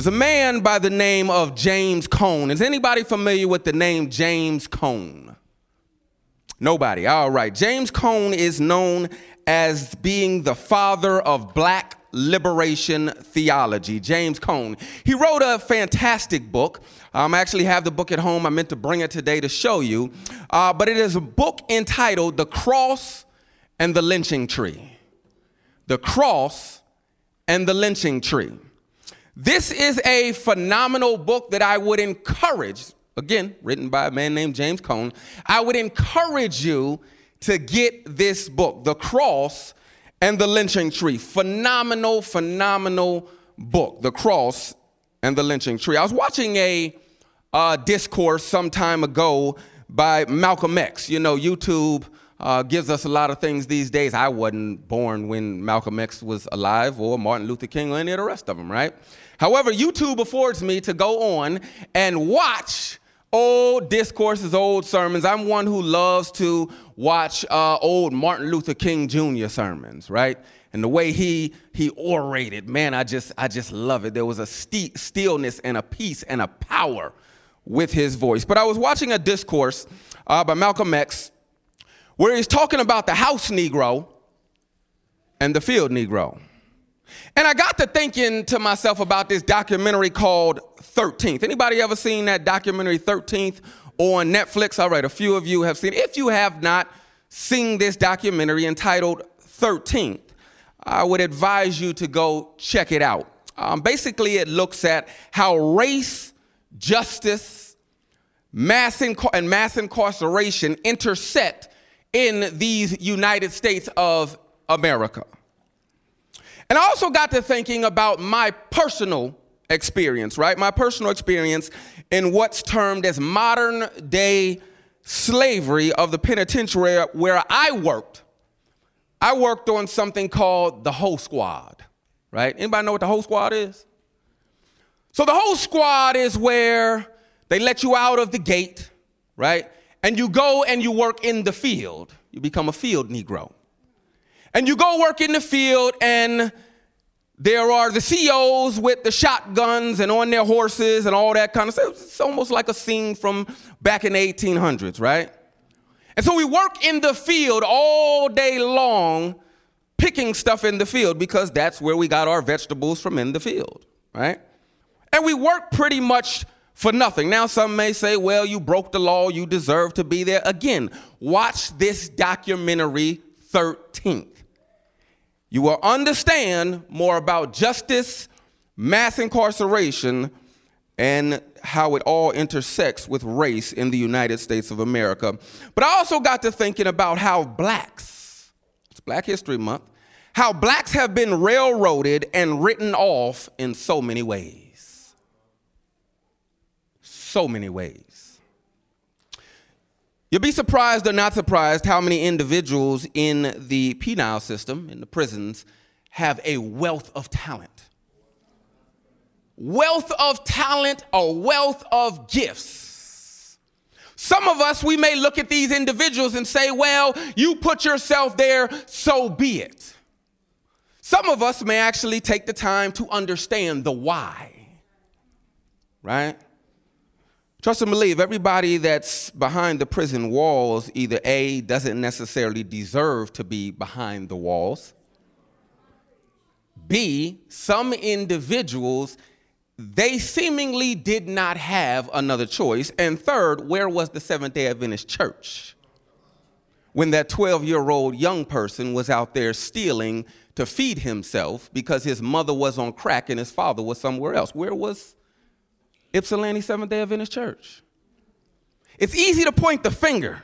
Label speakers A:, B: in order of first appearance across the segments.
A: There's a man by the name of James Cone. Is anybody familiar with the name James Cone? Nobody. All right. James Cone is known as being the father of black liberation theology. James Cone. He wrote a fantastic book. Um, I actually have the book at home. I meant to bring it today to show you. Uh, but it is a book entitled The Cross and the Lynching Tree. The Cross and the Lynching Tree. This is a phenomenal book that I would encourage again, written by a man named James Cone, I would encourage you to get this book, The Cross and the Lynching Tree. Phenomenal, phenomenal book, The Cross and the Lynching Tree. I was watching a uh, discourse some time ago by Malcolm X. You know, YouTube uh, gives us a lot of things these days. I wasn't born when Malcolm X was alive or Martin Luther King or any of the rest of them, right? However, YouTube affords me to go on and watch old discourses, old sermons. I'm one who loves to watch uh, old Martin Luther King Jr. sermons, right? And the way he he orated, man, I just I just love it. There was a st- stillness and a peace and a power with his voice. But I was watching a discourse uh, by Malcolm X where he's talking about the house Negro and the field Negro. And I got to thinking to myself about this documentary called 13th. Anybody ever seen that documentary 13th on Netflix? All right, a few of you have seen. If you have not seen this documentary entitled 13th, I would advise you to go check it out. Um, basically, it looks at how race, justice, mass inc- and mass incarceration intersect in these United States of America. And I also got to thinking about my personal experience, right? My personal experience in what's termed as modern day slavery of the penitentiary where I worked. I worked on something called the whole squad, right? Anybody know what the whole squad is? So the whole squad is where they let you out of the gate, right? And you go and you work in the field. You become a field Negro. And you go work in the field, and there are the CEOs with the shotguns and on their horses and all that kind of stuff. It's almost like a scene from back in the 1800s, right? And so we work in the field all day long, picking stuff in the field because that's where we got our vegetables from in the field, right? And we work pretty much for nothing. Now, some may say, well, you broke the law, you deserve to be there. Again, watch this documentary 13th you will understand more about justice, mass incarceration, and how it all intersects with race in the United States of America. But I also got to thinking about how blacks, it's Black History Month, how blacks have been railroaded and written off in so many ways. So many ways. You'll be surprised or not surprised how many individuals in the penal system, in the prisons, have a wealth of talent. Wealth of talent, a wealth of gifts. Some of us, we may look at these individuals and say, well, you put yourself there, so be it. Some of us may actually take the time to understand the why, right? Trust and believe everybody that's behind the prison walls either A, doesn't necessarily deserve to be behind the walls, B, some individuals, they seemingly did not have another choice. And third, where was the Seventh day Adventist church? When that 12 year old young person was out there stealing to feed himself because his mother was on crack and his father was somewhere else. Where was Ypsilanti Seventh day Adventist Church. It's easy to point the finger.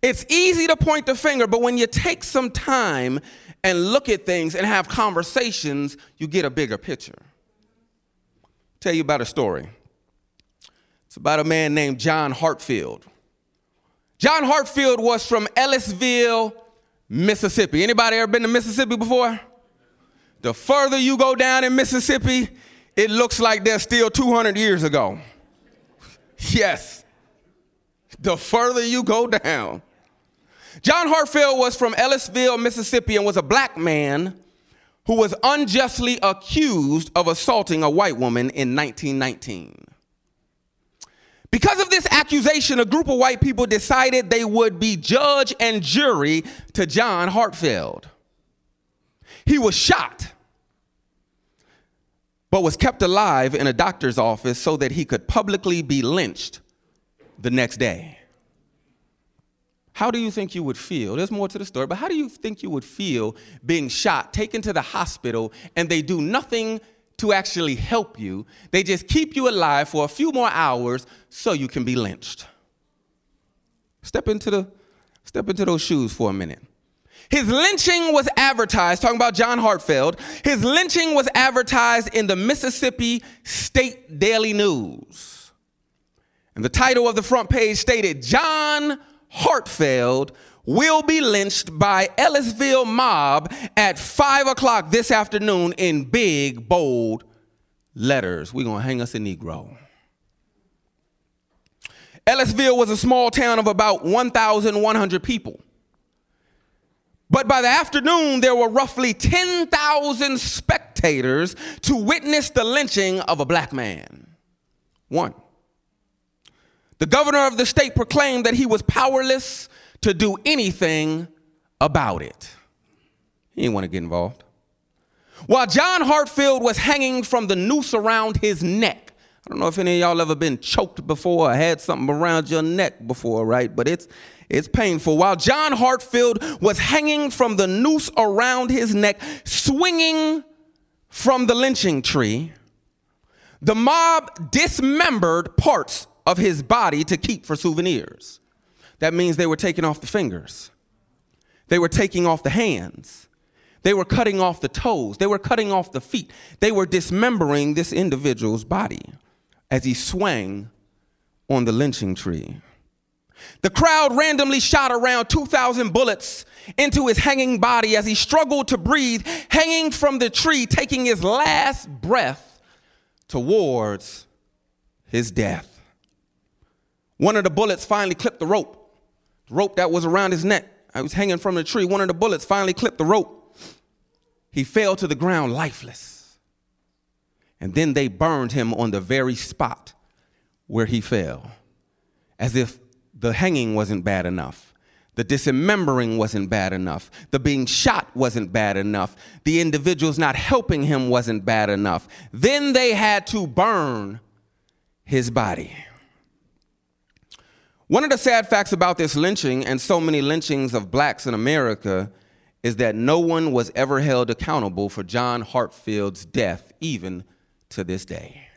A: It's easy to point the finger, but when you take some time and look at things and have conversations, you get a bigger picture. I'll tell you about a story. It's about a man named John Hartfield. John Hartfield was from Ellisville, Mississippi. Anybody ever been to Mississippi before? The further you go down in Mississippi, it looks like they're still 200 years ago. Yes. The further you go down. John Hartfield was from Ellisville, Mississippi, and was a black man who was unjustly accused of assaulting a white woman in 1919. Because of this accusation, a group of white people decided they would be judge and jury to John Hartfield. He was shot, but was kept alive in a doctor's office so that he could publicly be lynched the next day. How do you think you would feel? There's more to the story, but how do you think you would feel being shot, taken to the hospital, and they do nothing to actually help you? They just keep you alive for a few more hours so you can be lynched. Step into the step into those shoes for a minute. His lynching was advertised, talking about John Hartfield. His lynching was advertised in the Mississippi State Daily News. And the title of the front page stated John Hartfield will be lynched by Ellisville mob at five o'clock this afternoon in big, bold letters. We're going to hang us a Negro. Ellisville was a small town of about 1,100 people. But by the afternoon, there were roughly 10,000 spectators to witness the lynching of a black man. One. The governor of the state proclaimed that he was powerless to do anything about it. He didn't want to get involved. While John Hartfield was hanging from the noose around his neck, I don't know if any of y'all ever been choked before or had something around your neck before, right? But it's it's painful. While John Hartfield was hanging from the noose around his neck, swinging from the lynching tree, the mob dismembered parts of his body to keep for souvenirs. That means they were taking off the fingers, they were taking off the hands, they were cutting off the toes, they were cutting off the feet, they were dismembering this individual's body as he swung on the lynching tree. The crowd randomly shot around 2,000 bullets into his hanging body as he struggled to breathe, hanging from the tree, taking his last breath towards his death. One of the bullets finally clipped the rope, the rope that was around his neck. I was hanging from the tree. One of the bullets finally clipped the rope. He fell to the ground lifeless. And then they burned him on the very spot where he fell, as if the hanging wasn't bad enough. The dismembering wasn't bad enough. The being shot wasn't bad enough. The individuals not helping him wasn't bad enough. Then they had to burn his body. One of the sad facts about this lynching and so many lynchings of blacks in America is that no one was ever held accountable for John Hartfield's death, even to this day.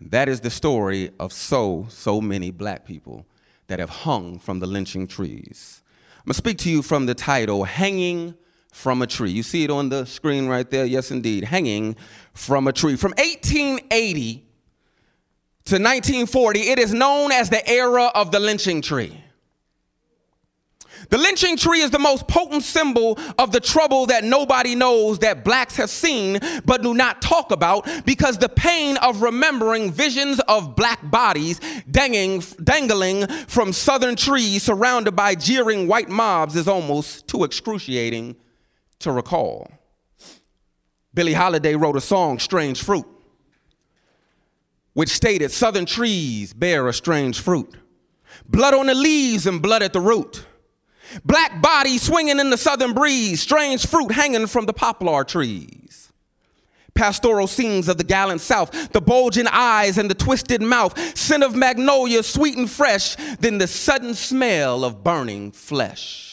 A: That is the story of so, so many black people that have hung from the lynching trees. I'm gonna speak to you from the title, Hanging from a Tree. You see it on the screen right there? Yes, indeed. Hanging from a Tree. From 1880 to 1940, it is known as the era of the lynching tree. The lynching tree is the most potent symbol of the trouble that nobody knows that blacks have seen but do not talk about because the pain of remembering visions of black bodies dangling, dangling from southern trees surrounded by jeering white mobs is almost too excruciating to recall. Billie Holiday wrote a song, Strange Fruit which stated southern trees bear a strange fruit. Blood on the leaves and blood at the root. Black bodies swinging in the southern breeze, strange fruit hanging from the poplar trees. Pastoral scenes of the gallant South, the bulging eyes and the twisted mouth, scent of magnolia sweet and fresh, then the sudden smell of burning flesh.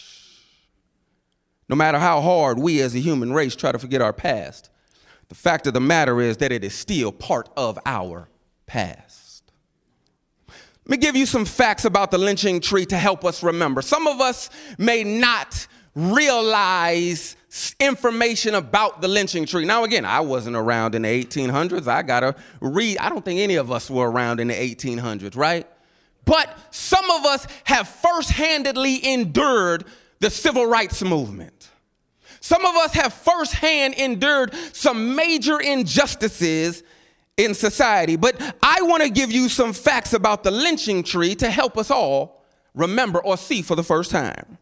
A: No matter how hard we as a human race try to forget our past, the fact of the matter is that it is still part of our past. Let me give you some facts about the lynching tree to help us remember. Some of us may not realize information about the lynching tree. Now, again, I wasn't around in the 1800s. I got to read. I don't think any of us were around in the 1800s, right? But some of us have first handedly endured the civil rights movement. Some of us have firsthand endured some major injustices in society. But I want to give you some facts about the lynching tree to help us all remember or see for the first time.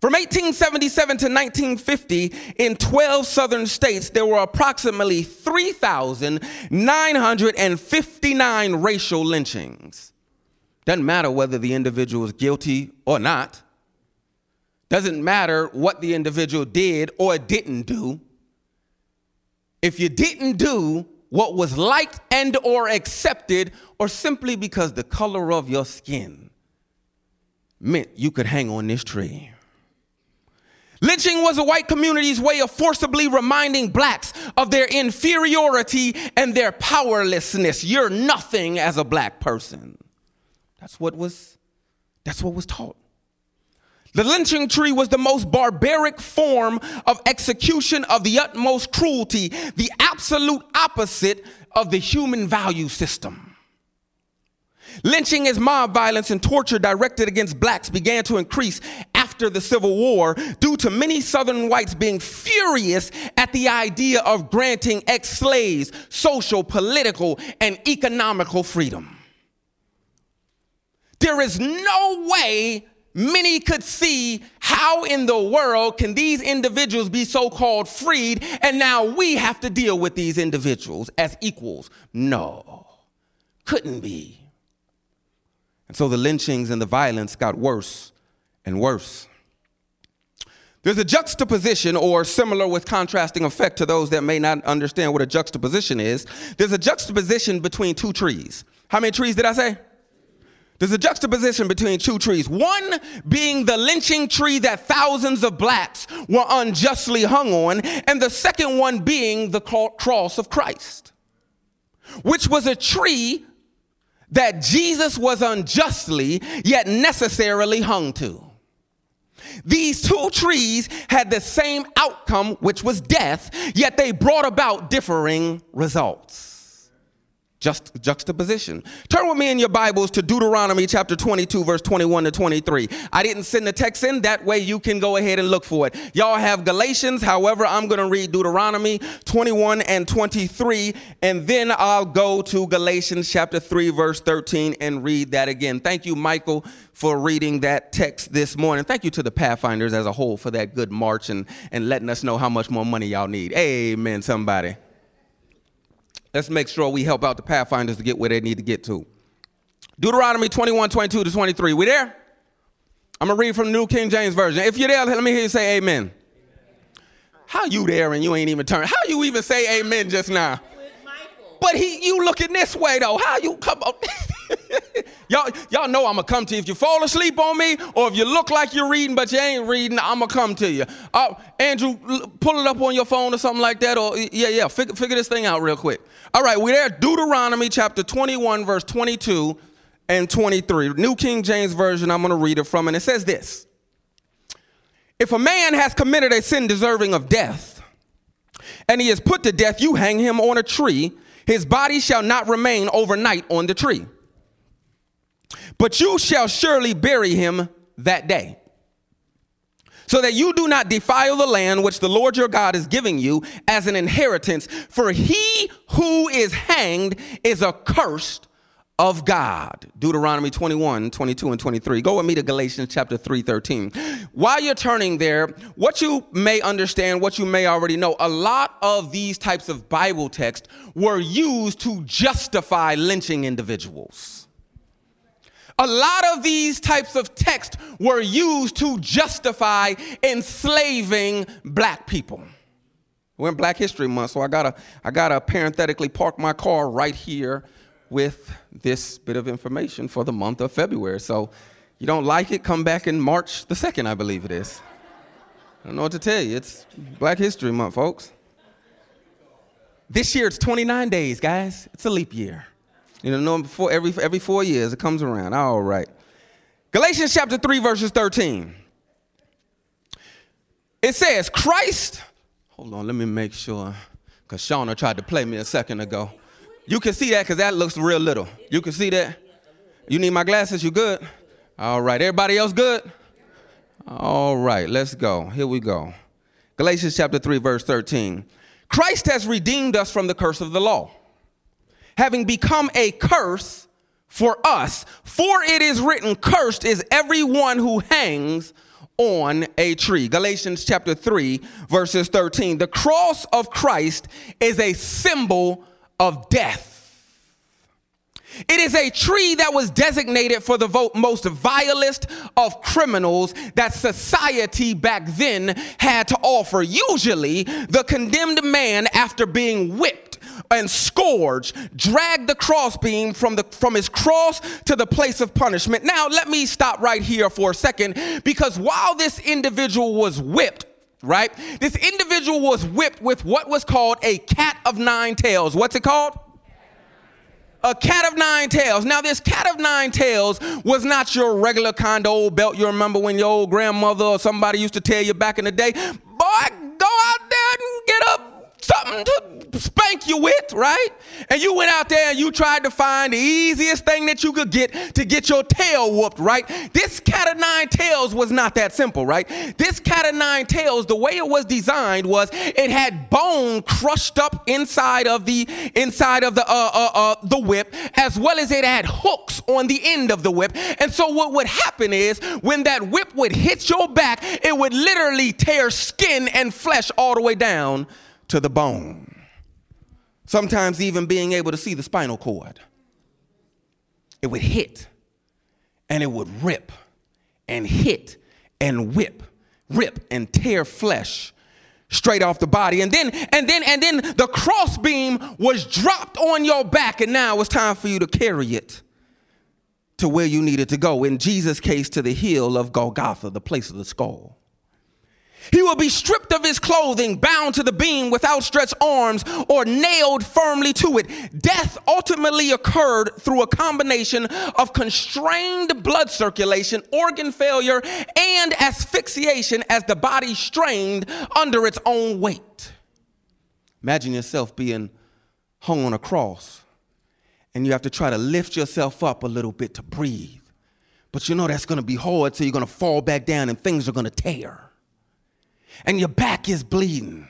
A: From 1877 to 1950, in 12 southern states, there were approximately 3,959 racial lynchings. Doesn't matter whether the individual is guilty or not. Doesn't matter what the individual did or didn't do. If you didn't do what was liked and or accepted or simply because the color of your skin meant you could hang on this tree. Lynching was a white community's way of forcibly reminding blacks of their inferiority and their powerlessness. You're nothing as a black person. That's what was that's what was taught. The lynching tree was the most barbaric form of execution of the utmost cruelty, the absolute opposite of the human value system. Lynching as mob violence and torture directed against blacks began to increase after the Civil War due to many Southern whites being furious at the idea of granting ex slaves social, political, and economical freedom. There is no way many could see how in the world can these individuals be so called freed and now we have to deal with these individuals as equals. No, couldn't be. And so the lynchings and the violence got worse and worse. There's a juxtaposition, or similar with contrasting effect to those that may not understand what a juxtaposition is. There's a juxtaposition between two trees. How many trees did I say? There's a juxtaposition between two trees. One being the lynching tree that thousands of blacks were unjustly hung on, and the second one being the cross of Christ, which was a tree that Jesus was unjustly yet necessarily hung to. These two trees had the same outcome, which was death, yet they brought about differing results. Just juxtaposition. Turn with me in your Bibles to Deuteronomy chapter 22, verse 21 to 23. I didn't send the text in, that way you can go ahead and look for it. Y'all have Galatians, however, I'm going to read Deuteronomy 21 and 23, and then I'll go to Galatians chapter 3, verse 13, and read that again. Thank you, Michael, for reading that text this morning. Thank you to the Pathfinders as a whole for that good march and, and letting us know how much more money y'all need. Amen, somebody. Let's make sure we help out the Pathfinders to get where they need to get to. Deuteronomy 21, 22 to 23. We there? I'm going to read from the New King James Version. If you're there, let me hear you say amen. amen. How you there and you ain't even turned? How you even say amen just now? But he, you looking this way though. How you come on? y'all, y'all know I'm gonna come to you. If you fall asleep on me, or if you look like you're reading but you ain't reading, I'm gonna come to you. Uh, Andrew, pull it up on your phone or something like that. Or yeah, yeah, figure, figure this thing out real quick. All right, we're there. Deuteronomy chapter 21, verse 22 and 23. New King James Version. I'm gonna read it from, and it says this: If a man has committed a sin deserving of death, and he is put to death, you hang him on a tree his body shall not remain overnight on the tree. But you shall surely bury him that day. So that you do not defile the land which the Lord your God is giving you as an inheritance. For he who is hanged is accursed of God. Deuteronomy 21, 22, and 23. Go with me to Galatians chapter 3, 13. While you're turning there, what you may understand, what you may already know, a lot of these types of Bible texts were used to justify lynching individuals. A lot of these types of texts were used to justify enslaving black people. We're in Black History Month, so I gotta, I gotta parenthetically park my car right here with this bit of information for the month of February. So you don't like it, come back in March the 2nd, I believe it is. I don't know what to tell you. It's Black History Month, folks. This year it's 29 days, guys. It's a leap year. You know, before every every four years it comes around. All right. Galatians chapter 3, verses 13. It says, Christ, hold on, let me make sure, because Shauna tried to play me a second ago. You can see that because that looks real little. You can see that? You need my glasses? You good? All right. Everybody else good? All right. Let's go. Here we go. Galatians chapter 3, verse 13. Christ has redeemed us from the curse of the law, having become a curse for us. For it is written, Cursed is everyone who hangs on a tree. Galatians chapter 3, verses 13. The cross of Christ is a symbol of death. It is a tree that was designated for the most vilest of criminals that society back then had to offer. Usually, the condemned man, after being whipped and scourged, dragged the crossbeam from, the, from his cross to the place of punishment. Now, let me stop right here for a second because while this individual was whipped, right, this individual was whipped with what was called a cat of nine tails. What's it called? a cat of nine tails. Now, this cat of nine tails was not your regular kind of old belt you remember when your old grandmother or somebody used to tell you back in the day. Boy, go out there and get a something to spank you with, right? And you went out there and you tried to find the easiest thing that you could get to get your tail whooped, right? This cat of nine tails was not that simple, right? This cat of nine tails, the way it was designed was it had bone crushed up inside of the inside of the uh, uh, uh, the whip, as well as it had hooks on the end of the whip. And so what would happen is when that whip would hit your back, it would literally tear skin and flesh all the way down to the bone. Sometimes even being able to see the spinal cord. It would hit and it would rip and hit and whip, rip and tear flesh straight off the body. And then, and then, and then the crossbeam was dropped on your back, and now it's time for you to carry it to where you needed to go. In Jesus' case, to the hill of Golgotha, the place of the skull. He will be stripped of his clothing, bound to the beam with outstretched arms, or nailed firmly to it. Death ultimately occurred through a combination of constrained blood circulation, organ failure, and asphyxiation as the body strained under its own weight. Imagine yourself being hung on a cross, and you have to try to lift yourself up a little bit to breathe. But you know that's going to be hard, so you're going to fall back down and things are going to tear and your back is bleeding,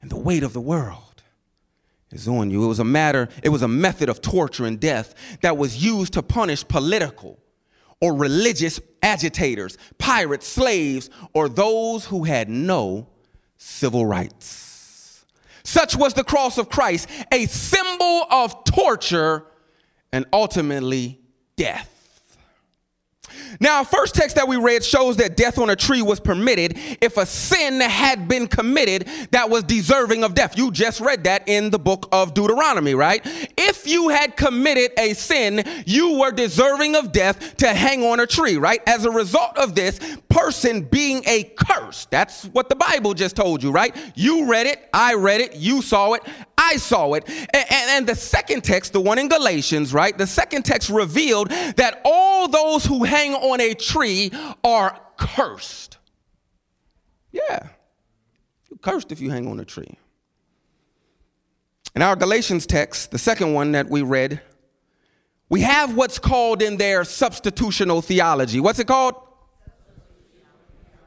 A: and the weight of the world is on you. It was a matter, it was a method of torture and death that was used to punish political or religious agitators, pirates, slaves, or those who had no civil rights. Such was the cross of Christ, a symbol of torture and ultimately death. Now, our first text that we read shows that death on a tree was permitted if a sin had been committed that was deserving of death. You just read that in the book of Deuteronomy, right? If you had committed a sin, you were deserving of death to hang on a tree, right? As a result of this person being a curse, that's what the Bible just told you, right? You read it, I read it, you saw it, I saw it. And, and, and, the second text, the one in Galatians, right? The second text revealed that all those who hang on a tree are cursed. Yeah. You're cursed if you hang on a tree. In our Galatians text, the second one that we read, we have what's called in there substitutional theology. What's it called?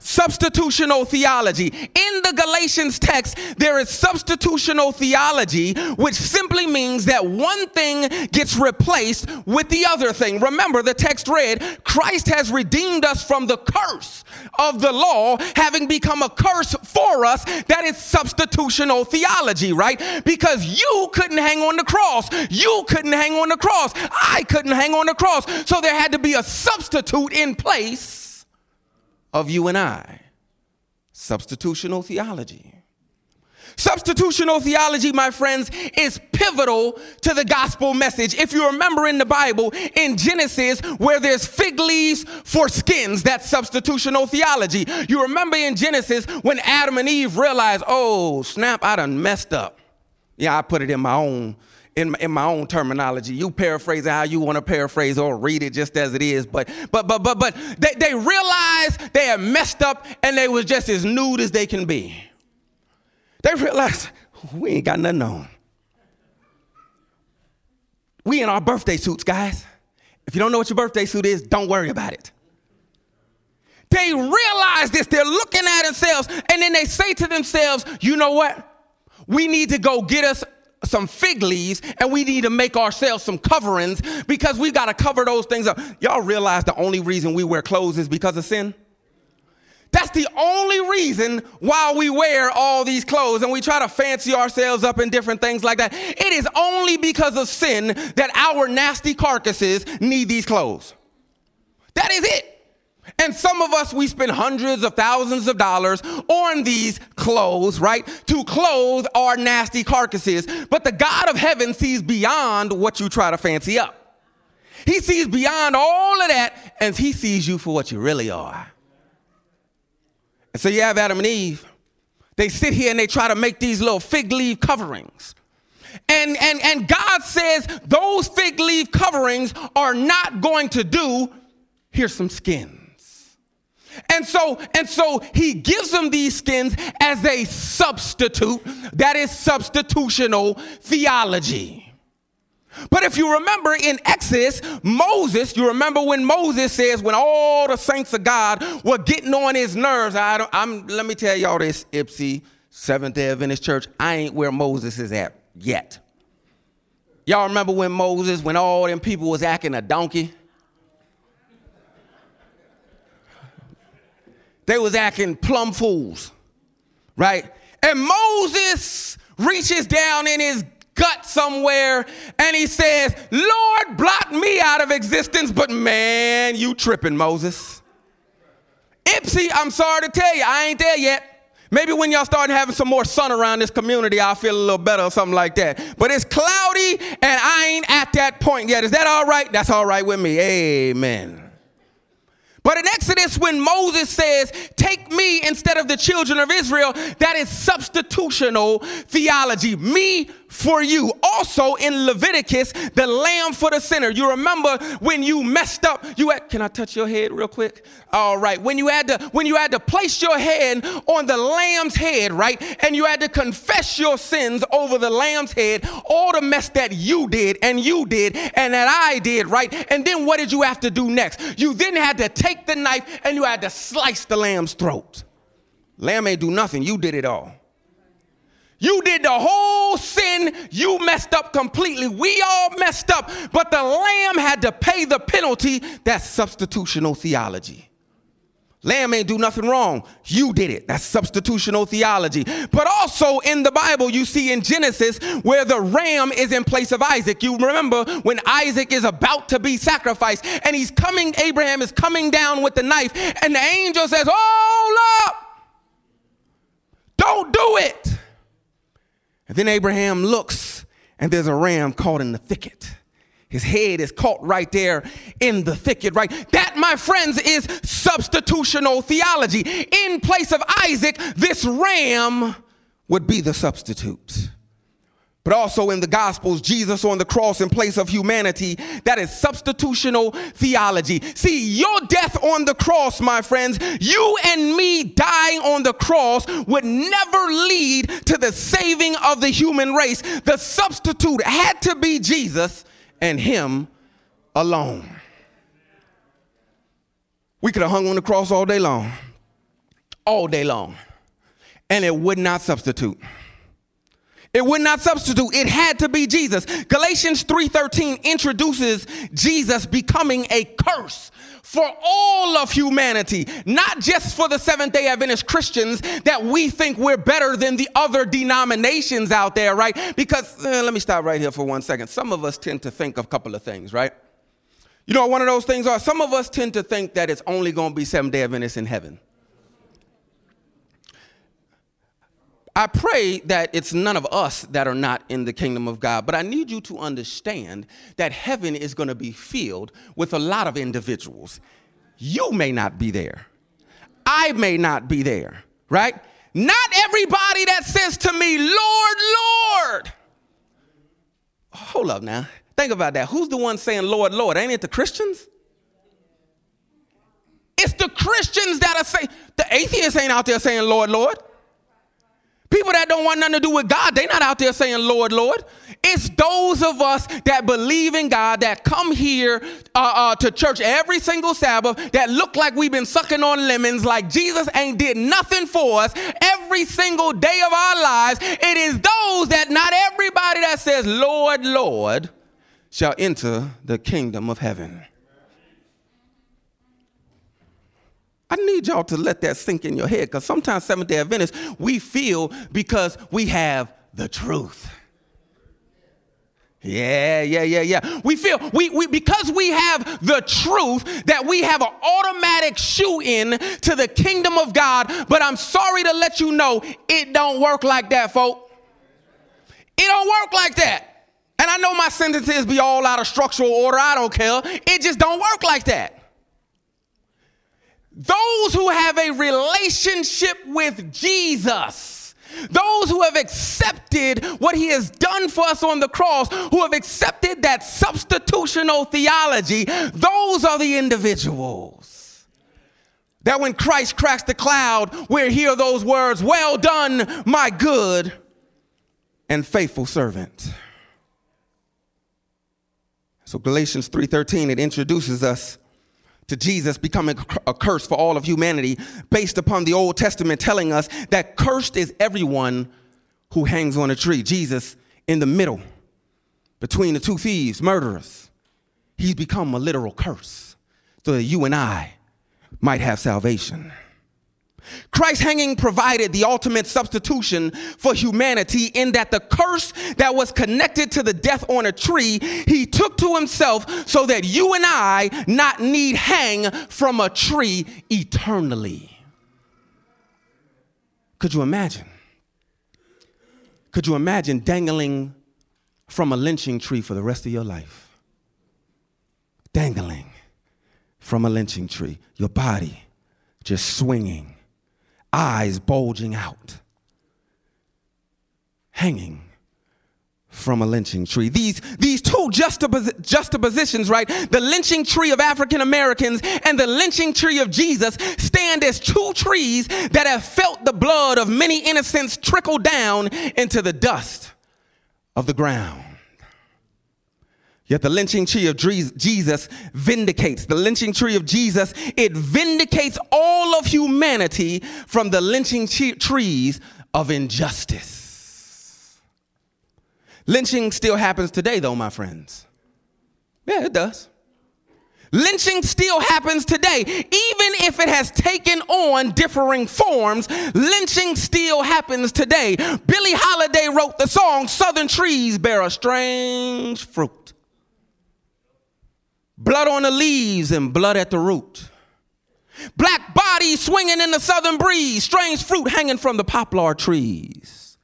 A: Substitutional theology. In the Galatians text, there is substitutional theology, which simply means that one thing gets replaced with the other thing. Remember, the text read, Christ has redeemed us from the curse of the law, having become a curse for us. That is substitutional theology, right? Because you couldn't hang on the cross. You couldn't hang on the cross. I couldn't hang on the cross. So there had to be a substitute in place of you and I. Substitutional theology. Substitutional theology, my friends, is pivotal to the gospel message. If you remember in the Bible, in Genesis, where there's fig leaves for skins, that's substitutional theology. You remember in Genesis when Adam and Eve realized, oh, snap, I done messed up. Yeah, I put it in my own in, in my own terminology. You paraphrase how you want to paraphrase or read it just as it is. But but but but but they, they realized they had messed up and they was just as nude as they can be. They realized we ain't got nothing on. We in our birthday suits, guys. If you don't know what your birthday suit is, don't worry about it. They realize this. They're looking at themselves, and then they say to themselves, you know what? We need to go get us some fig leaves and we need to make ourselves some coverings because we got to cover those things up. Y'all realize the only reason we wear clothes is because of sin? That's the only reason why we wear all these clothes and we try to fancy ourselves up in different things like that. It is only because of sin that our nasty carcasses need these clothes. That is it. And some of us, we spend hundreds of thousands of dollars on these clothes, right? To clothe our nasty carcasses. But the God of heaven sees beyond what you try to fancy up. He sees beyond all of that and he sees you for what you really are. And so you have Adam and Eve. They sit here and they try to make these little fig leaf coverings. And, and, and God says those fig leaf coverings are not going to do. Here's some skins. And so, and so he gives them these skins as a substitute. That is substitutional theology. But if you remember in Exodus, Moses, you remember when Moses says, when all the saints of God were getting on his nerves, I don't, I'm, let me tell y'all this, Ypsi, Seventh day Adventist Church, I ain't where Moses is at yet. Y'all remember when Moses, when all them people was acting a donkey? They was acting plumb fools, right? And Moses reaches down in his gut somewhere and he says, Lord, blot me out of existence, but man, you tripping, Moses. Ypsi, I'm sorry to tell you, I ain't there yet. Maybe when y'all start having some more sun around this community, I'll feel a little better or something like that. But it's cloudy and I ain't at that point yet. Is that all right? That's all right with me. Amen. But in Exodus, when Moses says, Take me instead of the children of Israel, that is substitutional theology. Me for you. Also in Leviticus, the lamb for the sinner. You remember when you messed up, you had, can I touch your head real quick? All right. When you had to, when you had to place your hand on the lamb's head, right? And you had to confess your sins over the lamb's head, all the mess that you did and you did and that I did, right? And then what did you have to do next? You then had to take the knife and you had to slice the lamb's throat. Lamb ain't do nothing. You did it all. You did the whole sin. You messed up completely. We all messed up. But the lamb had to pay the penalty. That's substitutional theology. Lamb ain't do nothing wrong. You did it. That's substitutional theology. But also in the Bible, you see in Genesis where the ram is in place of Isaac. You remember when Isaac is about to be sacrificed and he's coming, Abraham is coming down with the knife, and the angel says, Hold up! Don't do it. And then Abraham looks, and there's a ram caught in the thicket. His head is caught right there in the thicket, right? That, my friends, is substitutional theology. In place of Isaac, this ram would be the substitute but also in the Gospels, Jesus on the cross in place of humanity. That is substitutional theology. See, your death on the cross, my friends, you and me dying on the cross would never lead to the saving of the human race. The substitute had to be Jesus and Him alone. We could have hung on the cross all day long, all day long, and it would not substitute. It would not substitute. It had to be Jesus. Galatians 3:13 introduces Jesus becoming a curse for all of humanity, not just for the Seventh-day Adventist Christians that we think we're better than the other denominations out there, right? Because eh, let me stop right here for one second. Some of us tend to think of a couple of things, right? You know, one of those things are some of us tend to think that it's only going to be Seventh-day Adventists in heaven. I pray that it's none of us that are not in the kingdom of God, but I need you to understand that heaven is going to be filled with a lot of individuals. You may not be there. I may not be there, right? Not everybody that says to me, Lord, Lord. Hold up now. Think about that. Who's the one saying, Lord, Lord? Ain't it the Christians? It's the Christians that are saying, the atheists ain't out there saying, Lord, Lord. People that don't want nothing to do with God, they not out there saying, Lord, Lord. It's those of us that believe in God, that come here uh, uh, to church every single Sabbath, that look like we've been sucking on lemons, like Jesus ain't did nothing for us every single day of our lives. It is those that not everybody that says, Lord, Lord, shall enter the kingdom of heaven. I need y'all to let that sink in your head because sometimes Seventh day Adventists, we feel because we have the truth. Yeah, yeah, yeah, yeah. We feel we, we because we have the truth that we have an automatic shoe in to the kingdom of God. But I'm sorry to let you know it don't work like that, folk. It don't work like that. And I know my sentences be all out of structural order. I don't care. It just don't work like that. Those who have a relationship with Jesus, those who have accepted what he has done for us on the cross, who have accepted that substitutional theology, those are the individuals. That when Christ cracks the cloud, we hear those words, Well done, my good and faithful servant. So Galatians 3:13 it introduces us to Jesus becoming a curse for all of humanity based upon the Old Testament telling us that cursed is everyone who hangs on a tree. Jesus in the middle between the two thieves, murderers. He's become a literal curse so that you and I might have salvation. Christ hanging provided the ultimate substitution for humanity in that the curse that was connected to the death on a tree, he took to himself so that you and I not need hang from a tree eternally. Could you imagine? Could you imagine dangling from a lynching tree for the rest of your life? Dangling from a lynching tree, your body just swinging eyes bulging out, hanging from a lynching tree. These, these two juxtapos- juxtapositions, right? The lynching tree of African Americans and the lynching tree of Jesus stand as two trees that have felt the blood of many innocents trickle down into the dust of the ground. Yet the lynching tree of Jesus vindicates, the lynching tree of Jesus, it vindicates all of humanity from the lynching trees of injustice. Lynching still happens today, though, my friends. Yeah, it does. Lynching still happens today. Even if it has taken on differing forms, lynching still happens today. Billie Holiday wrote the song, Southern Trees Bear a Strange Fruit. Blood on the leaves and blood at the root. Black bodies swinging in the southern breeze, strange fruit hanging from the poplar trees.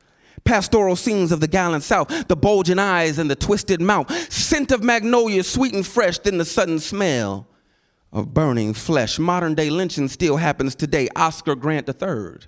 A: Pastoral scenes of the gallant south, the bulging eyes and the twisted mouth, scent of magnolia sweet and fresh, then the sudden smell of burning flesh. Modern day lynching still happens today. Oscar Grant III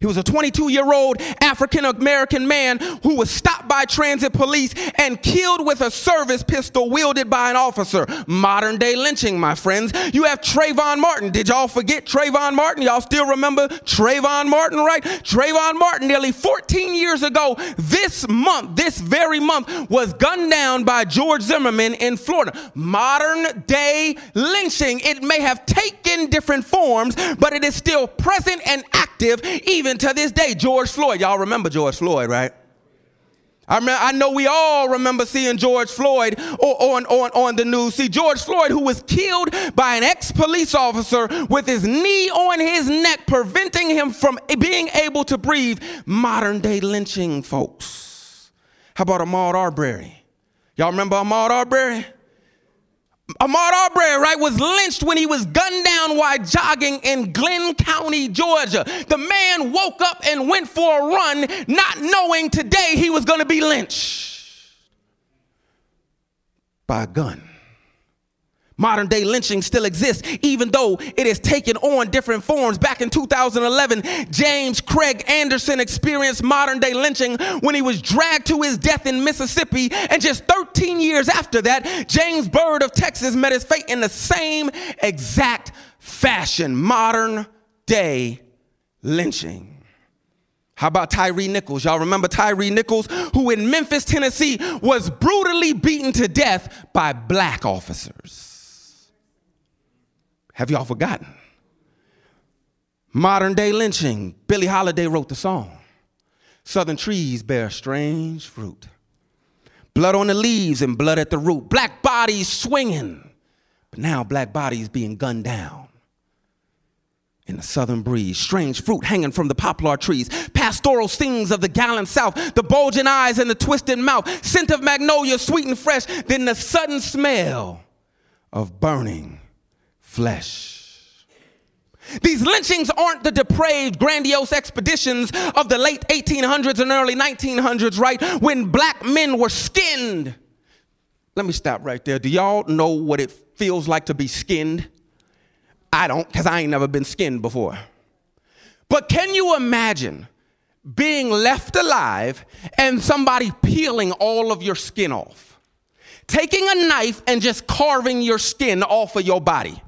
A: he was a 22 year old African American man who was stopped by transit police and killed with a service pistol wielded by an officer. Modern day lynching, my friends. You have Trayvon Martin. Did y'all forget Trayvon Martin? Y'all still remember Trayvon Martin, right? Trayvon Martin, nearly 14 years ago, this month, this very month, was gunned down by George Zimmerman in Florida. Modern day lynching. It may have taken different forms, but it is still present and active even even to this day, George Floyd, y'all remember George Floyd, right? I, remember, I know we all remember seeing George Floyd on, on, on the news. See, George Floyd, who was killed by an ex police officer with his knee on his neck, preventing him from being able to breathe. Modern day lynching, folks. How about Ahmaud Arbery? Y'all remember Ahmaud Arbery? Ahmaud Arbery, right, was lynched when he was gunned down while jogging in Glynn County, Georgia. The man woke up and went for a run, not knowing today he was going to be lynched by a gun. Modern day lynching still exists, even though it has taken on different forms. Back in 2011, James Craig Anderson experienced modern day lynching when he was dragged to his death in Mississippi. And just 13 years after that, James Byrd of Texas met his fate in the same exact fashion. Modern day lynching. How about Tyre Nichols? Y'all remember Tyre Nichols, who in Memphis, Tennessee was brutally beaten to death by black officers. Have y'all forgotten? Modern day lynching. Billie Holiday wrote the song. Southern trees bear strange fruit. Blood on the leaves and blood at the root. Black bodies swinging. But now black bodies being gunned down. in the southern breeze, strange fruit hanging from the poplar trees, pastoral scenes of the gallant south, the bulging eyes and the twisted mouth, scent of magnolia, sweet and fresh, then the sudden smell of burning flesh. These lynchings aren't the depraved, grandiose expeditions of the late 1800s and early 1900s, right? When black men were skinned. Let me stop right there. Do y'all know what it feels like to be skinned? I don't, because I ain't never been skinned before. But can you imagine being left alive and somebody peeling all of your skin off? Taking a knife and just carving your skin off of your body.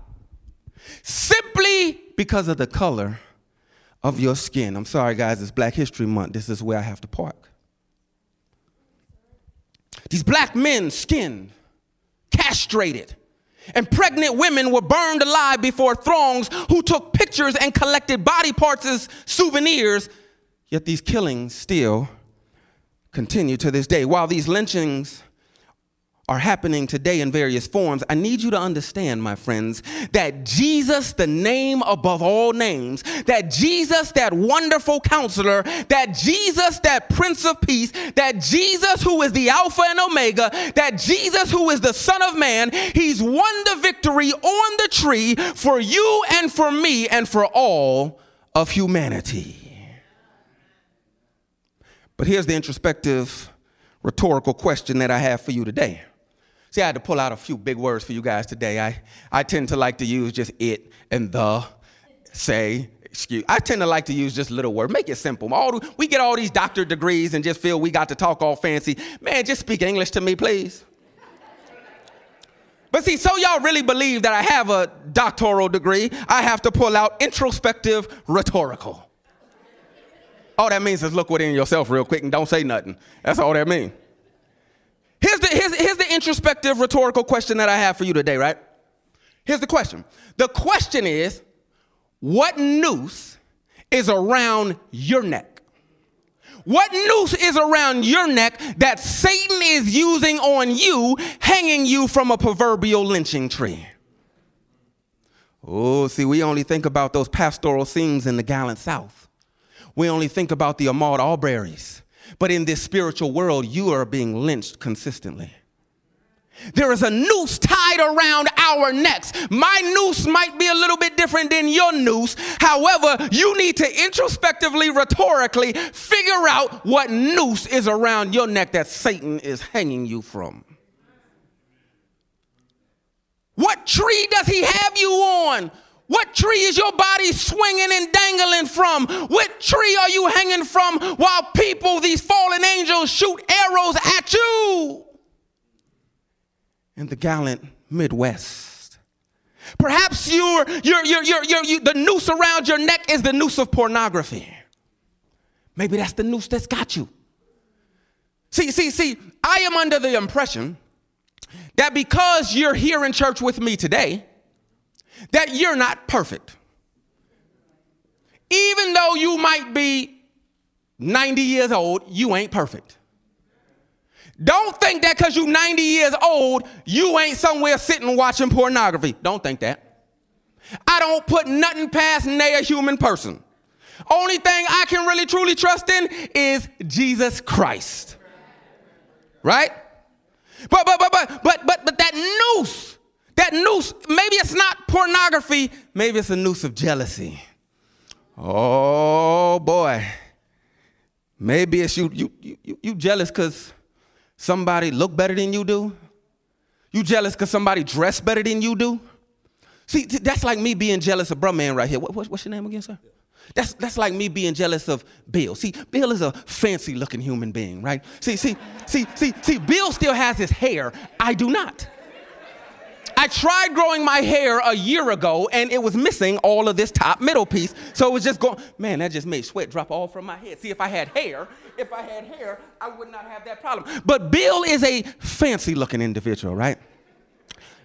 A: Simply because of the color of your skin. I'm sorry, guys, it's Black History Month. This is where I have to park. These black men skinned, castrated, and pregnant women were burned alive before throngs who took pictures and collected body parts as souvenirs. Yet these killings still continue to this day. While these lynchings are happening today in various forms, I need you to understand, my friends, that Jesus, the name above all names, that Jesus, that wonderful counselor, that Jesus, that Prince of Peace, that Jesus, who is the Alpha and Omega, that Jesus, who is the Son of Man, he's won the victory on the tree for you and for me and for all of humanity. But here's the introspective rhetorical question that I have for you today. See, I had to pull out a few big words for you guys today. I, I tend to like to use just it and the, say, excuse. I tend to like to use just little words. Make it simple. All, we get all these doctorate degrees and just feel we got to talk all fancy. Man, just speak English to me, please. But see, so y'all really believe that I have a doctoral degree, I have to pull out introspective rhetorical. All that means is look within yourself real quick and don't say nothing. That's all that means. Here's the, here's, here's the introspective rhetorical question that I have for you today, right? Here's the question. The question is what noose is around your neck? What noose is around your neck that Satan is using on you, hanging you from a proverbial lynching tree? Oh, see, we only think about those pastoral scenes in the gallant South. We only think about the Ahmaud Arbery's but in this spiritual world, you are being lynched consistently. There is a noose tied around our necks. My noose might be a little bit different than your noose. However, you need to introspectively, rhetorically figure out what noose is around your neck that Satan is hanging you from. What tree does he have you on? What tree is your body swinging and dangling from? What tree are you hanging from while people, these fallen angels, shoot arrows at you? In the gallant Midwest. Perhaps you're, you're, you're, you're, you're, you, the noose around your neck is the noose of pornography. Maybe that's the noose that's got you. See, see, see, I am under the impression that because you're here in church with me today, that you're not perfect. Even though you might be 90 years old, you ain't perfect. Don't think that because you're 90 years old, you ain't somewhere sitting watching pornography. Don't think that. I don't put nothing past nay a human person. Only thing I can really truly trust in is Jesus Christ. Right? But but but but but but but that noose that noose, maybe it's not pornography, maybe it's a noose of jealousy. Oh boy. Maybe it's you you you, you jealous because somebody look better than you do. You jealous because somebody dress better than you do. See, that's like me being jealous of bro man right here. What, what, what's your name again, sir? That's, that's like me being jealous of Bill. See, Bill is a fancy looking human being, right? See, see, see, see, see, Bill still has his hair. I do not. I tried growing my hair a year ago and it was missing all of this top middle piece. So it was just going, man, that just made sweat drop all from my head. See, if I had hair, if I had hair, I would not have that problem. But Bill is a fancy looking individual, right?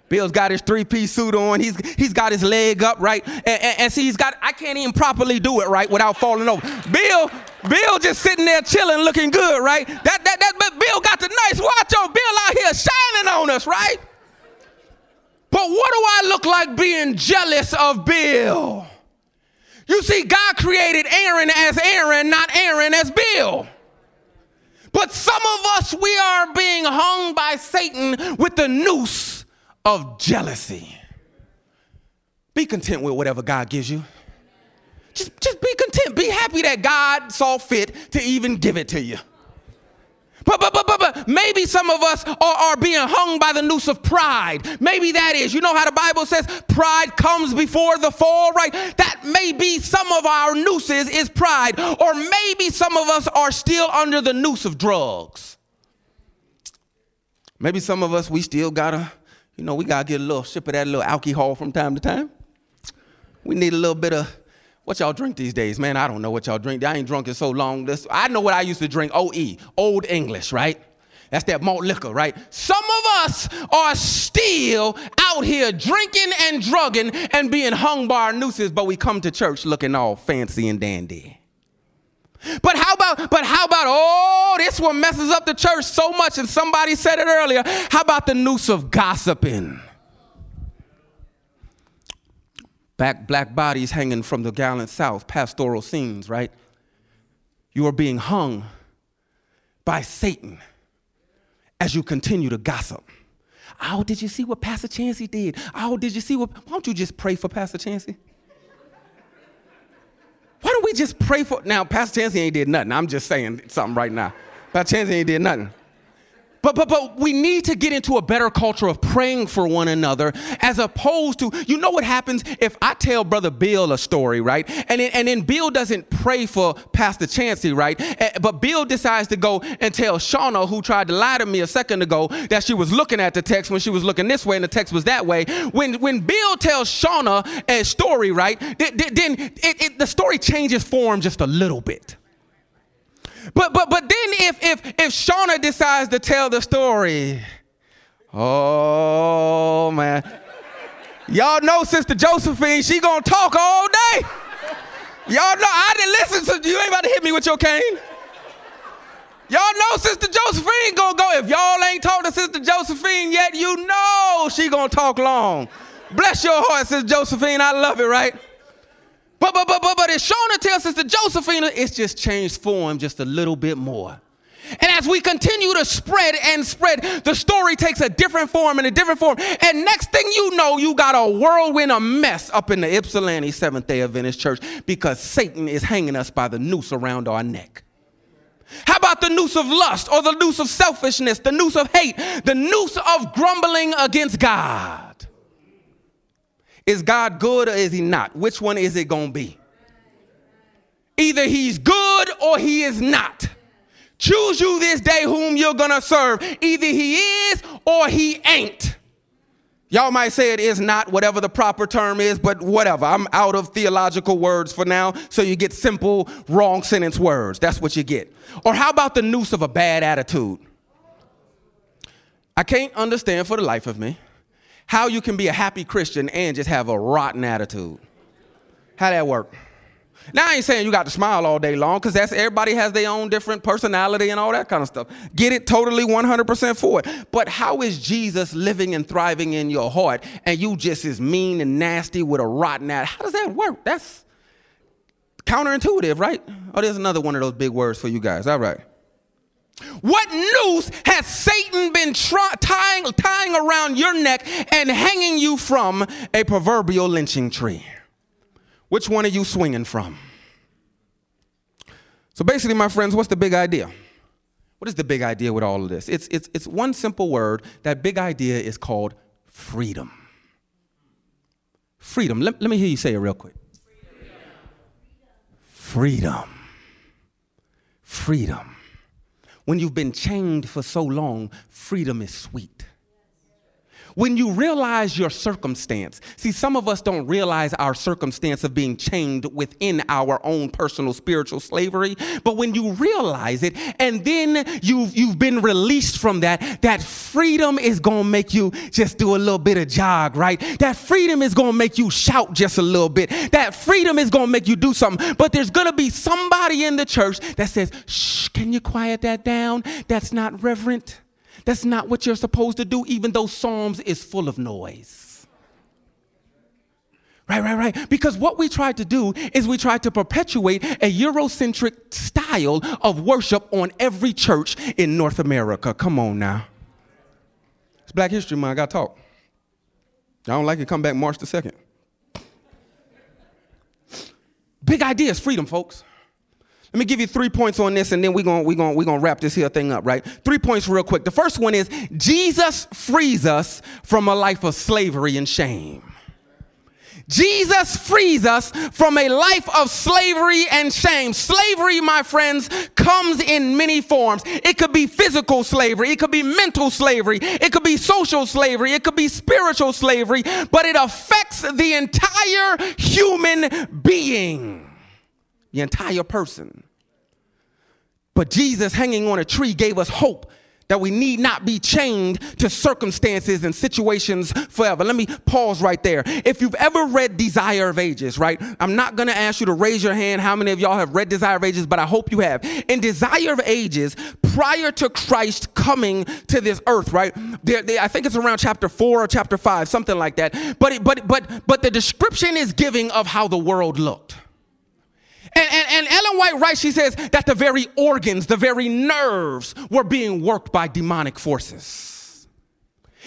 A: Bill's got his three piece suit on. He's, he's got his leg up, right? And, and, and, see, he's got, I can't even properly do it, right, without falling over. Bill, Bill just sitting there chilling, looking good, right? That, that, that, but Bill got the nice watch on. Bill out here shining on us, right? But what do I look like being jealous of Bill? You see, God created Aaron as Aaron, not Aaron as Bill. But some of us, we are being hung by Satan with the noose of jealousy. Be content with whatever God gives you. Just, just be content. Be happy that God saw fit to even give it to you. But, but, but, but, but maybe some of us are, are being hung by the noose of pride. Maybe that is. You know how the Bible says pride comes before the fall, right? That may be some of our nooses is pride. Or maybe some of us are still under the noose of drugs. Maybe some of us, we still gotta, you know, we gotta get a little sip of that little alcohol from time to time. We need a little bit of what y'all drink these days? Man, I don't know what y'all drink. I ain't drunk in so long. This, I know what I used to drink OE, Old English, right? That's that malt liquor, right? Some of us are still out here drinking and drugging and being hung by our nooses, but we come to church looking all fancy and dandy. But how about, but how about, oh, this one messes up the church so much, and somebody said it earlier. How about the noose of gossiping? Back, black bodies hanging from the gallant South, pastoral scenes, right? You are being hung by Satan as you continue to gossip. Oh, did you see what Pastor Chancy did? Oh, did you see what? Why don't you just pray for Pastor Chancy? Why don't we just pray for? Now, Pastor Chancy ain't did nothing. I'm just saying something right now. Pastor Chancy ain't did nothing. But, but, but we need to get into a better culture of praying for one another as opposed to, you know what happens if I tell Brother Bill a story, right? And then, and then Bill doesn't pray for Pastor Chancy, right? Eh, but Bill decides to go and tell Shauna, who tried to lie to me a second ago, that she was looking at the text when she was looking this way and the text was that way. When, when Bill tells Shauna a story, right, then it, it, the story changes form just a little bit. But but but then if if if Shauna decides to tell the story, oh man. Y'all know Sister Josephine, she gonna talk all day. Y'all know I didn't listen to you ain't about to hit me with your cane. Y'all know Sister Josephine gonna go. If y'all ain't talked to Sister Josephine yet, you know she gonna talk long. Bless your heart, Sister Josephine. I love it, right? But, but, but, but, but as Shauna tells Sister Josephina, it's just changed form just a little bit more. And as we continue to spread and spread, the story takes a different form and a different form. And next thing you know, you got a whirlwind a mess up in the Ypsilanti Seventh day Adventist Church because Satan is hanging us by the noose around our neck. How about the noose of lust or the noose of selfishness, the noose of hate, the noose of grumbling against God? Is God good or is he not? Which one is it going to be? Either he's good or he is not. Choose you this day whom you're going to serve. Either he is or he ain't. Y'all might say it is not, whatever the proper term is, but whatever. I'm out of theological words for now, so you get simple, wrong sentence words. That's what you get. Or how about the noose of a bad attitude? I can't understand for the life of me how you can be a happy Christian and just have a rotten attitude. How that work? Now I ain't saying you got to smile all day long because that's everybody has their own different personality and all that kind of stuff. Get it totally 100% for it. But how is Jesus living and thriving in your heart and you just as mean and nasty with a rotten attitude? How does that work? That's counterintuitive, right? Oh, there's another one of those big words for you guys. All right. What noose has Satan been try- tying, tying around your neck and hanging you from a proverbial lynching tree? Which one are you swinging from? So basically, my friends, what's the big idea? What is the big idea with all of this? It's, it's, it's one simple word. That big idea is called freedom. Freedom. Let, let me hear you say it real quick. Freedom. Freedom. When you've been chained for so long, freedom is sweet. When you realize your circumstance, see, some of us don't realize our circumstance of being chained within our own personal spiritual slavery. But when you realize it and then you've, you've been released from that, that freedom is to make you just do a little bit of jog, right? That freedom is to make you shout just a little bit. That freedom is to make you do something. But there's to be somebody in the church that says, shh, can you quiet that down? That's not reverent. That's not what you're supposed to do, even though Psalms is full of noise. Right, right, right. Because what we tried to do is we tried to perpetuate a Eurocentric style of worship on every church in North America. Come on now. It's Black History Month. I got to talk. I don't like it. Come back March the 2nd. Big ideas, freedom, folks. Let me give you three points on this and then we're gonna, we gonna, we gonna wrap this here thing up, right? Three points real quick. The first one is Jesus frees us from a life of slavery and shame. Jesus frees us from a life of slavery and shame. Slavery, my friends, comes in many forms. It could be physical slavery, it could be mental slavery, it could be social slavery, it could be spiritual slavery, but it affects the entire human being, the entire person. But Jesus hanging on a tree gave us hope that we need not be chained to circumstances and situations forever. Let me pause right there. If you've ever read Desire of Ages, right? I'm not going to ask you to raise your hand how many of y'all have read Desire of Ages, but I hope you have. In Desire of Ages, prior to Christ coming to this earth, right? There, there, I think it's around chapter 4 or chapter 5, something like that. But it, but but but the description is giving of how the world looked. And, and, and, Ellen White writes, she says that the very organs, the very nerves were being worked by demonic forces.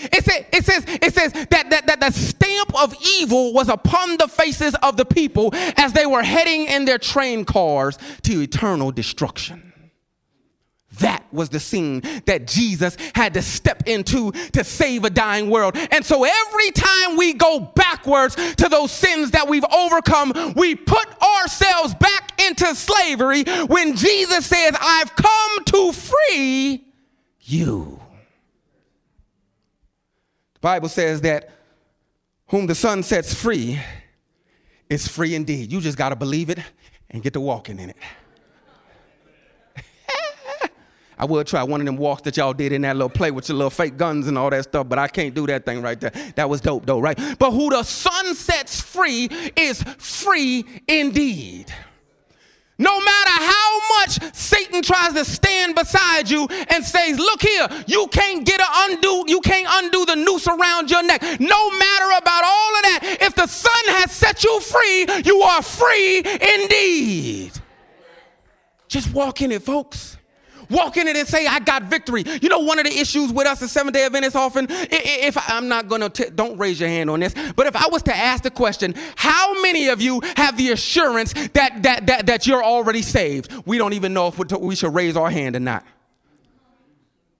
A: It, say, it says, it says that, that, that the stamp of evil was upon the faces of the people as they were heading in their train cars to eternal destruction. That was the scene that Jesus had to step into to save a dying world. And so every time we go backwards to those sins that we've overcome, we put ourselves back into slavery when Jesus says, I've come to free you. The Bible says that whom the Son sets free is free indeed. You just got to believe it and get to walking in it. I would try one of them walks that y'all did in that little play with your little fake guns and all that stuff, but I can't do that thing right there. That was dope though, right? But who the Son sets free is free indeed. No matter how much Satan tries to stand beside you and says, look here, you can't get a undo, you can't undo the noose around your neck. No matter about all of that, if the Son has set you free, you are free indeed. Just walk in it, folks walk in it and say, I got victory. You know, one of the issues with us as Seventh day Adventists often, if I'm not going to, don't raise your hand on this, but if I was to ask the question, how many of you have the assurance that, that, that, that you're already saved? We don't even know if we should raise our hand or not.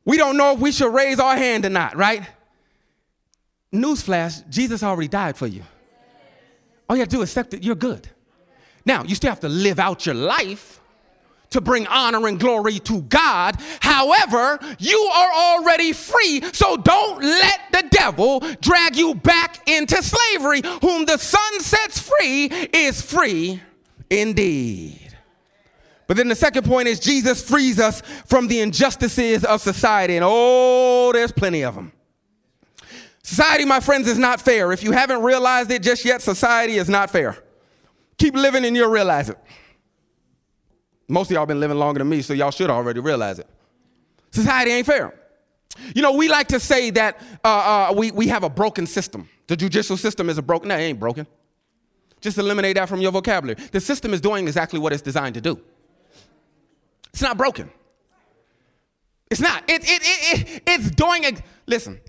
A: We don't know if we should raise our hand or not, right? Newsflash, Jesus already died for you. All you have to do is accept it, you're good. Now, you still have to live out your life to bring honor and glory to God. However, you are already free, so don't let the devil drag you back into slavery. Whom the Son sets free is free indeed. But then the second point is Jesus frees us from the injustices of society. And oh, there's plenty of them. Society, my friends, is not fair. If you haven't realized it just yet, society is not fair. Keep living and you'll realize it. Most of y'all been living longer than me, so y'all should already realize it. Society ain't fair. You know, we like to say that uh, uh, we, we have a broken system. The judicial system is a broken, no, it ain't broken. Just eliminate that from your vocabulary. The system is doing exactly what it's designed to do. It's not broken. It's not. It, it, it, it it's doing, a, listen,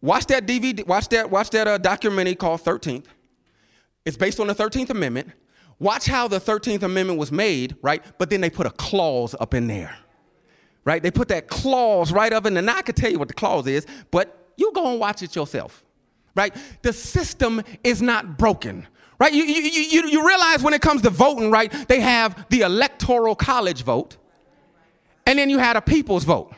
A: watch that DVD, watch that, watch that uh, documentary called 13th. It's based on the 13th Amendment. Watch how the 13th Amendment was made, right? But then they put a clause up in there, right? They put that clause right up in there. Now I could tell you what the clause is, but you go and watch it yourself, right? The system is not broken, right? You, you, you, you realize when it comes to voting, right? They have the electoral college vote, and then you had a people's vote.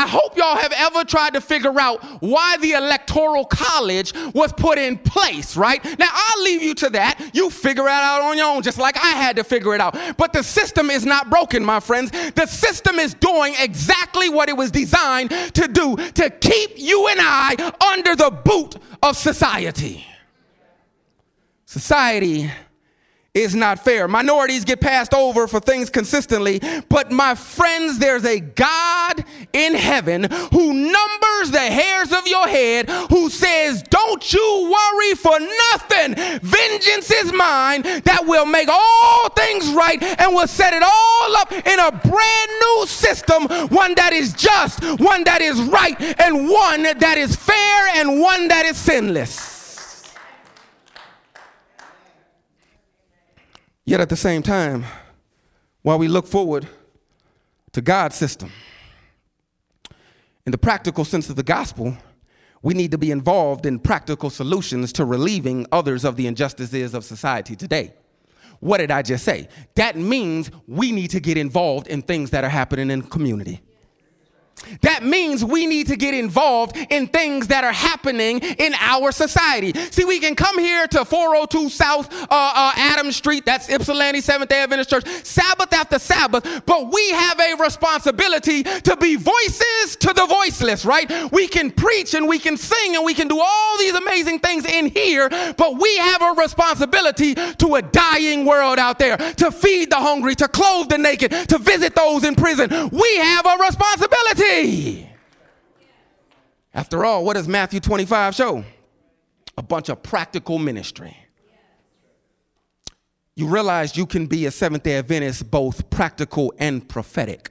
A: I hope y'all have ever tried to figure out why the electoral college was put in place, right? Now, I'll leave you to that. You figure it out on your own, just like I had to figure it out. But the system is not broken, my friends. The system is doing exactly what it was designed to do to keep you and I under the boot of society. Society is not fair. Minorities get passed over for things consistently, but my friends, there's a God in heaven who numbers the hairs of your head, who says, Don't you worry for nothing. Vengeance is mine that will make all things right and will set it all up in a brand new system, one that is just, one that is right, and one that is fair, and one that is sinless. Yet at the same time, while we look forward to God's system, in the practical sense of the gospel, we need to be involved in practical solutions to relieving others of the injustices of society today. What did I just say? That means we need to get involved in things that are happening in community. That means we need to get involved in things that are happening in our society. See, we can come here to 402 South uh, uh, Adams Street, that's Ypsilanti Seventh day Adventist Church, Sabbath after Sabbath, but we have a responsibility to be voices to the voiceless, right? We can preach and we can sing and we can do all these amazing things in here, but we have a responsibility to a dying world out there, to feed the hungry, to clothe the naked, to visit those in prison. We have a responsibility. After all, what does Matthew 25 show? A bunch of practical ministry. You realize you can be a Seventh day Adventist both practical and prophetic,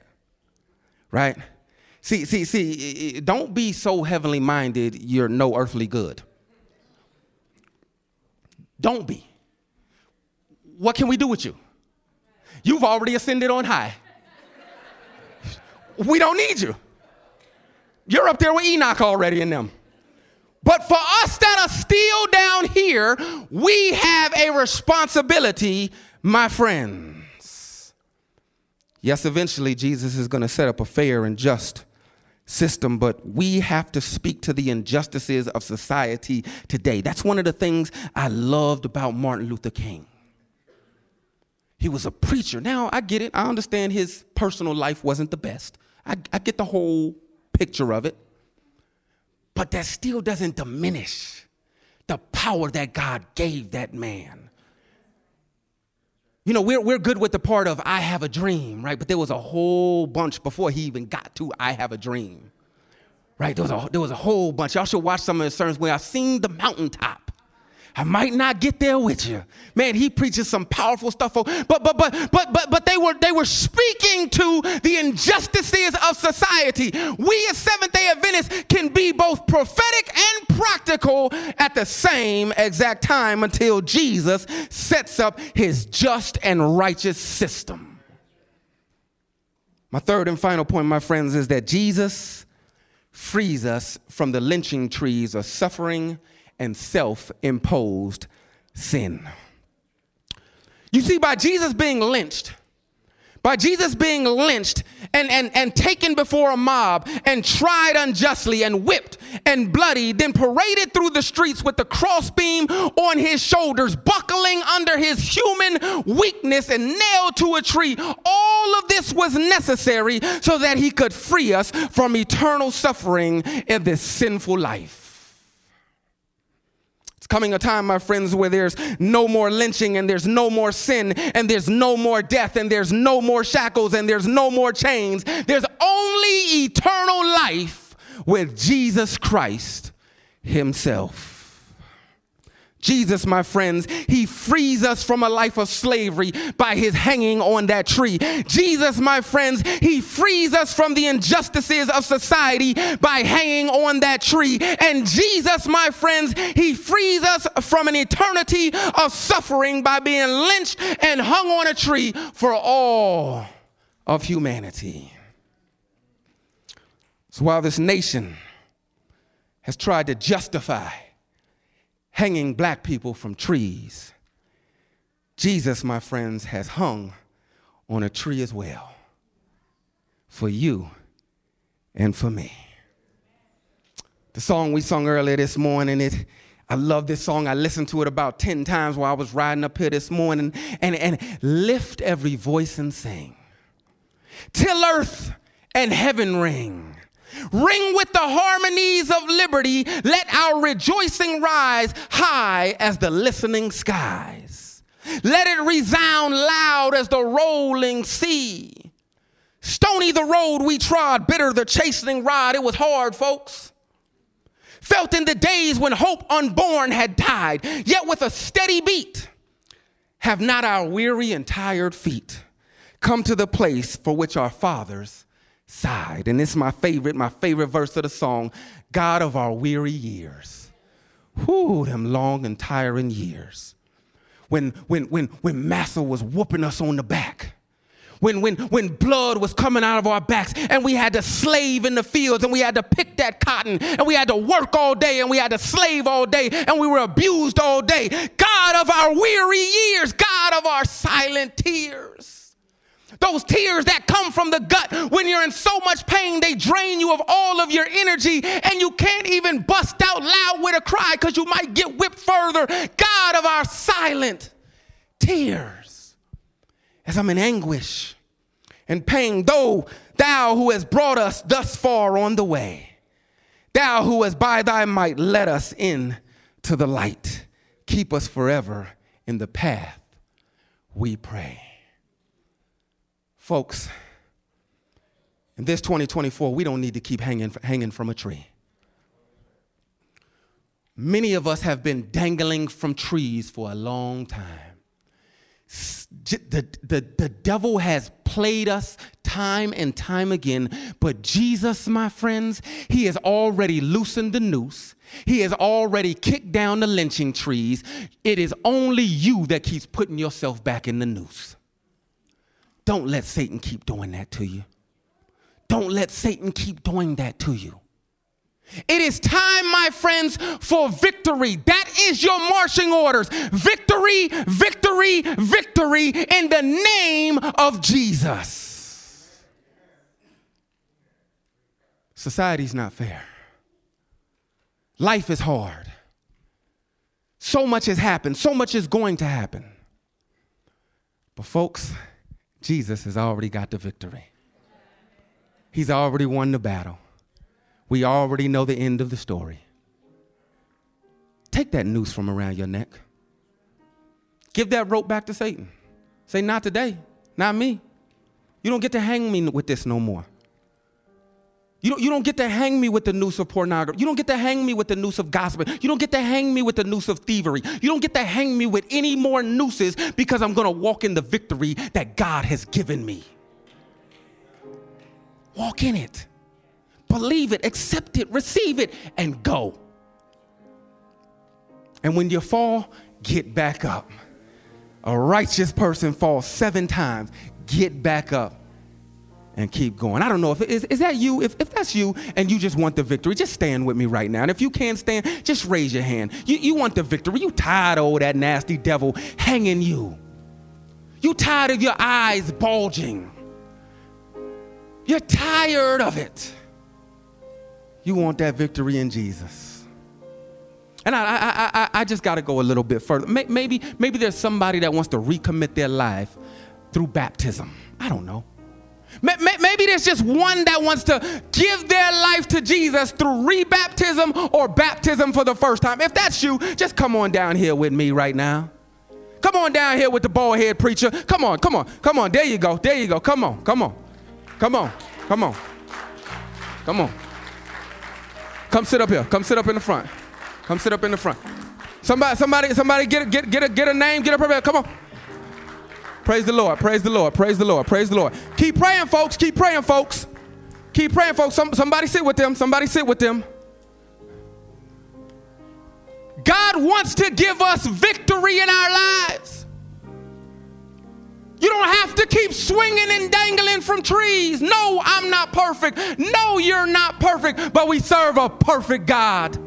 A: right? See, see, see, don't be so heavenly minded you're no earthly good. Don't be. What can we do with you? You've already ascended on high. We don't need you. You're up there with Enoch already in them. But for us that are still down here, we have a responsibility, my friends. Yes, eventually Jesus is going to set up a fair and just system, but we have to speak to the injustices of society today. That's one of the things I loved about Martin Luther King. He was a preacher. Now, I get it. I understand his personal life wasn't the best. I, I get the whole picture of it. But that still doesn't diminish the power that God gave that man. You know, we're, we're good with the part of I have a dream, right? But there was a whole bunch before he even got to I have a dream, right? There was a, there was a whole bunch. Y'all should watch some of the sermons where I've seen the mountaintop. I might not get there with you. Man, he preaches some powerful stuff. But but but but but but they were they were speaking to the injustices of society. We as Seventh-day Adventists can be both prophetic and practical at the same exact time until Jesus sets up his just and righteous system. My third and final point, my friends, is that Jesus frees us from the lynching trees of suffering and self imposed sin. You see, by Jesus being lynched, by Jesus being lynched and, and, and taken before a mob and tried unjustly and whipped and bloody, then paraded through the streets with the crossbeam on his shoulders, buckling under his human weakness and nailed to a tree. All of this was necessary so that he could free us from eternal suffering in this sinful life coming a time, my friends, where there's no more lynching and there's no more sin and there's no more death and there's no more shackles and there's no more chains. There's only eternal life with Jesus Christ Himself. Jesus, my friends, he frees us from a life of slavery by his hanging on that tree. Jesus, my friends, he frees us from the injustices of society by hanging on that tree. And Jesus, my friends, he frees us from an eternity of suffering by being lynched and hung on a tree for all of humanity. So while this nation has tried to justify hanging black people from trees. Jesus, my friends, has hung on a tree as well for you and for me. The song we sung earlier this morning, it I love this song. I listened to it about 10 times while I was riding up here this morning. And, and lift every voice and sing. Till earth and heaven ring. Ring with the harmonies of liberty. Let our rejoicing rise high as the listening skies. Let it resound loud as the rolling sea. Stony the road we trod, bitter the chastening rod. It was hard, folks. Felt in the days when hope unborn had died, yet with a steady beat, have not our weary and tired feet come to the place for which our fathers sighed. And it's my favorite, my favorite verse of the song God of our weary years. Whoo, them long and tiring years. When, when, when, when Massa was whooping us on the back when, when, when blood was coming out of our backs and we had to slave in the fields and we had to pick that cotton and we had to work all day and we had to slave all day and we were abused all day. God of our weary years, God of our silent tears. Those tears that come from the gut when you're in so much pain, they drain you of all of your energy and you can't even bust out loud with a cry because you might get whipped further. God of our silent tears as I'm in anguish and pain, though thou who has brought us thus far on the way, thou who has by thy might led us in to the light, keep us forever in the path we pray. Folks, in this 2024, we don't need to keep hanging, hanging from a tree. Many of us have been dangling from trees for a long time the, the, the devil has played us time and time again, but Jesus, my friends, he has already loosened the noose. He has already kicked down the lynching trees. It is only you that keeps putting yourself back in the noose. Don't let Satan keep doing that to you. Don't let Satan keep doing that to you. It is time, my friends, for victory. That is your marching orders. Victory, victory, victory in the name of Jesus. Society's not fair. Life is hard. So much has happened, so much is going to happen. But, folks, Jesus has already got the victory, He's already won the battle. We already know the end of the story. Take that noose from around your neck. Give that rope back to Satan. Say, not today, not me. You don't get to hang me with this no more. You don't, you don't get to hang me with the noose of pornography. You don't get to hang me with the noose of gossip. You don't get to hang me with the noose of thievery. You don't get to hang me with any more nooses because I'm going to walk in the victory that God has given me. Walk in it believe it, accept it, receive it, and go. And when you fall, get back up. A righteous person falls seven times, get back up and keep going. I don't know if is, is that you? If, if that's you and you just want the victory, just stand with me right now. And if you can't stand, just raise your hand. You, you want the victory. You tired of that nasty devil hanging you. You tired of your eyes bulging. You're tired of it. You want that victory in Jesus. And I, I, I, I just got to go a little bit further. Maybe, maybe there's somebody that wants to recommit their life through baptism. I don't know. Maybe there's just one that wants to give their life to Jesus through rebaptism or baptism for the first time. If that's you, just come on down here with me right now. Come on down here with the bald head preacher. Come on, come on, come on. There you go. There you go. Come on, come on, come on, come on, come on. Come sit up here. Come sit up in the front. Come sit up in the front. Somebody, somebody, somebody get, get, get, a, get a name, get up here. Come on. Praise the Lord. Praise the Lord. Praise the Lord. Praise the Lord. Keep praying, folks. Keep praying, folks. Keep praying, folks. Some, somebody sit with them. Somebody sit with them. God wants to give us victory in our lives. You don't have to keep swinging and dangling from trees. No, I'm not perfect. No, you're not perfect, but we serve a perfect God.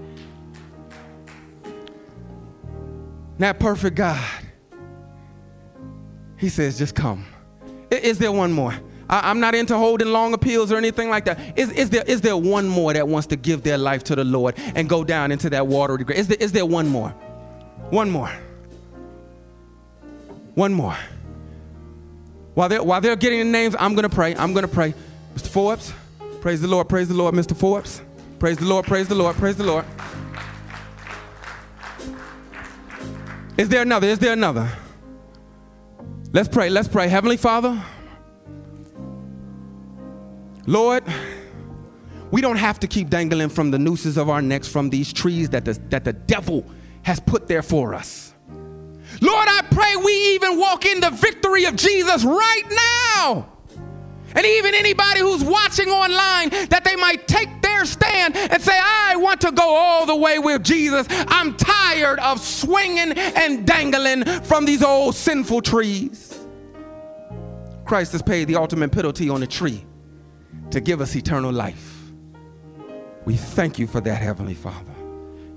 A: That perfect God, He says, just come. Is there one more? I, am not into holding long appeals or anything like that. Is, is, there, is there one more that wants to give their life to the Lord and go down into that watery grave? Is there, is there one more? One more. One more. While they're, while they're getting the names, I'm going to pray. I'm going to pray. Mr. Forbes, praise the Lord, praise the Lord, Mr. Forbes. Praise the Lord, praise the Lord, praise the Lord. Is there another? Is there another? Let's pray. Let's pray. Heavenly Father, Lord, we don't have to keep dangling from the nooses of our necks from these trees that the, that the devil has put there for us. Lord, I pray we even walk in the victory of Jesus right now. And even anybody who's watching online, that they might take stand and say, I want to go all the way with Jesus. I'm tired of swinging and dangling from these old sinful trees. Christ has paid the ultimate penalty on the tree to give us eternal life. We thank you for that, Heavenly Father.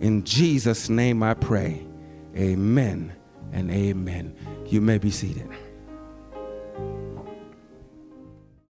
A: In Jesus' name I pray. Amen and amen. You may be seated.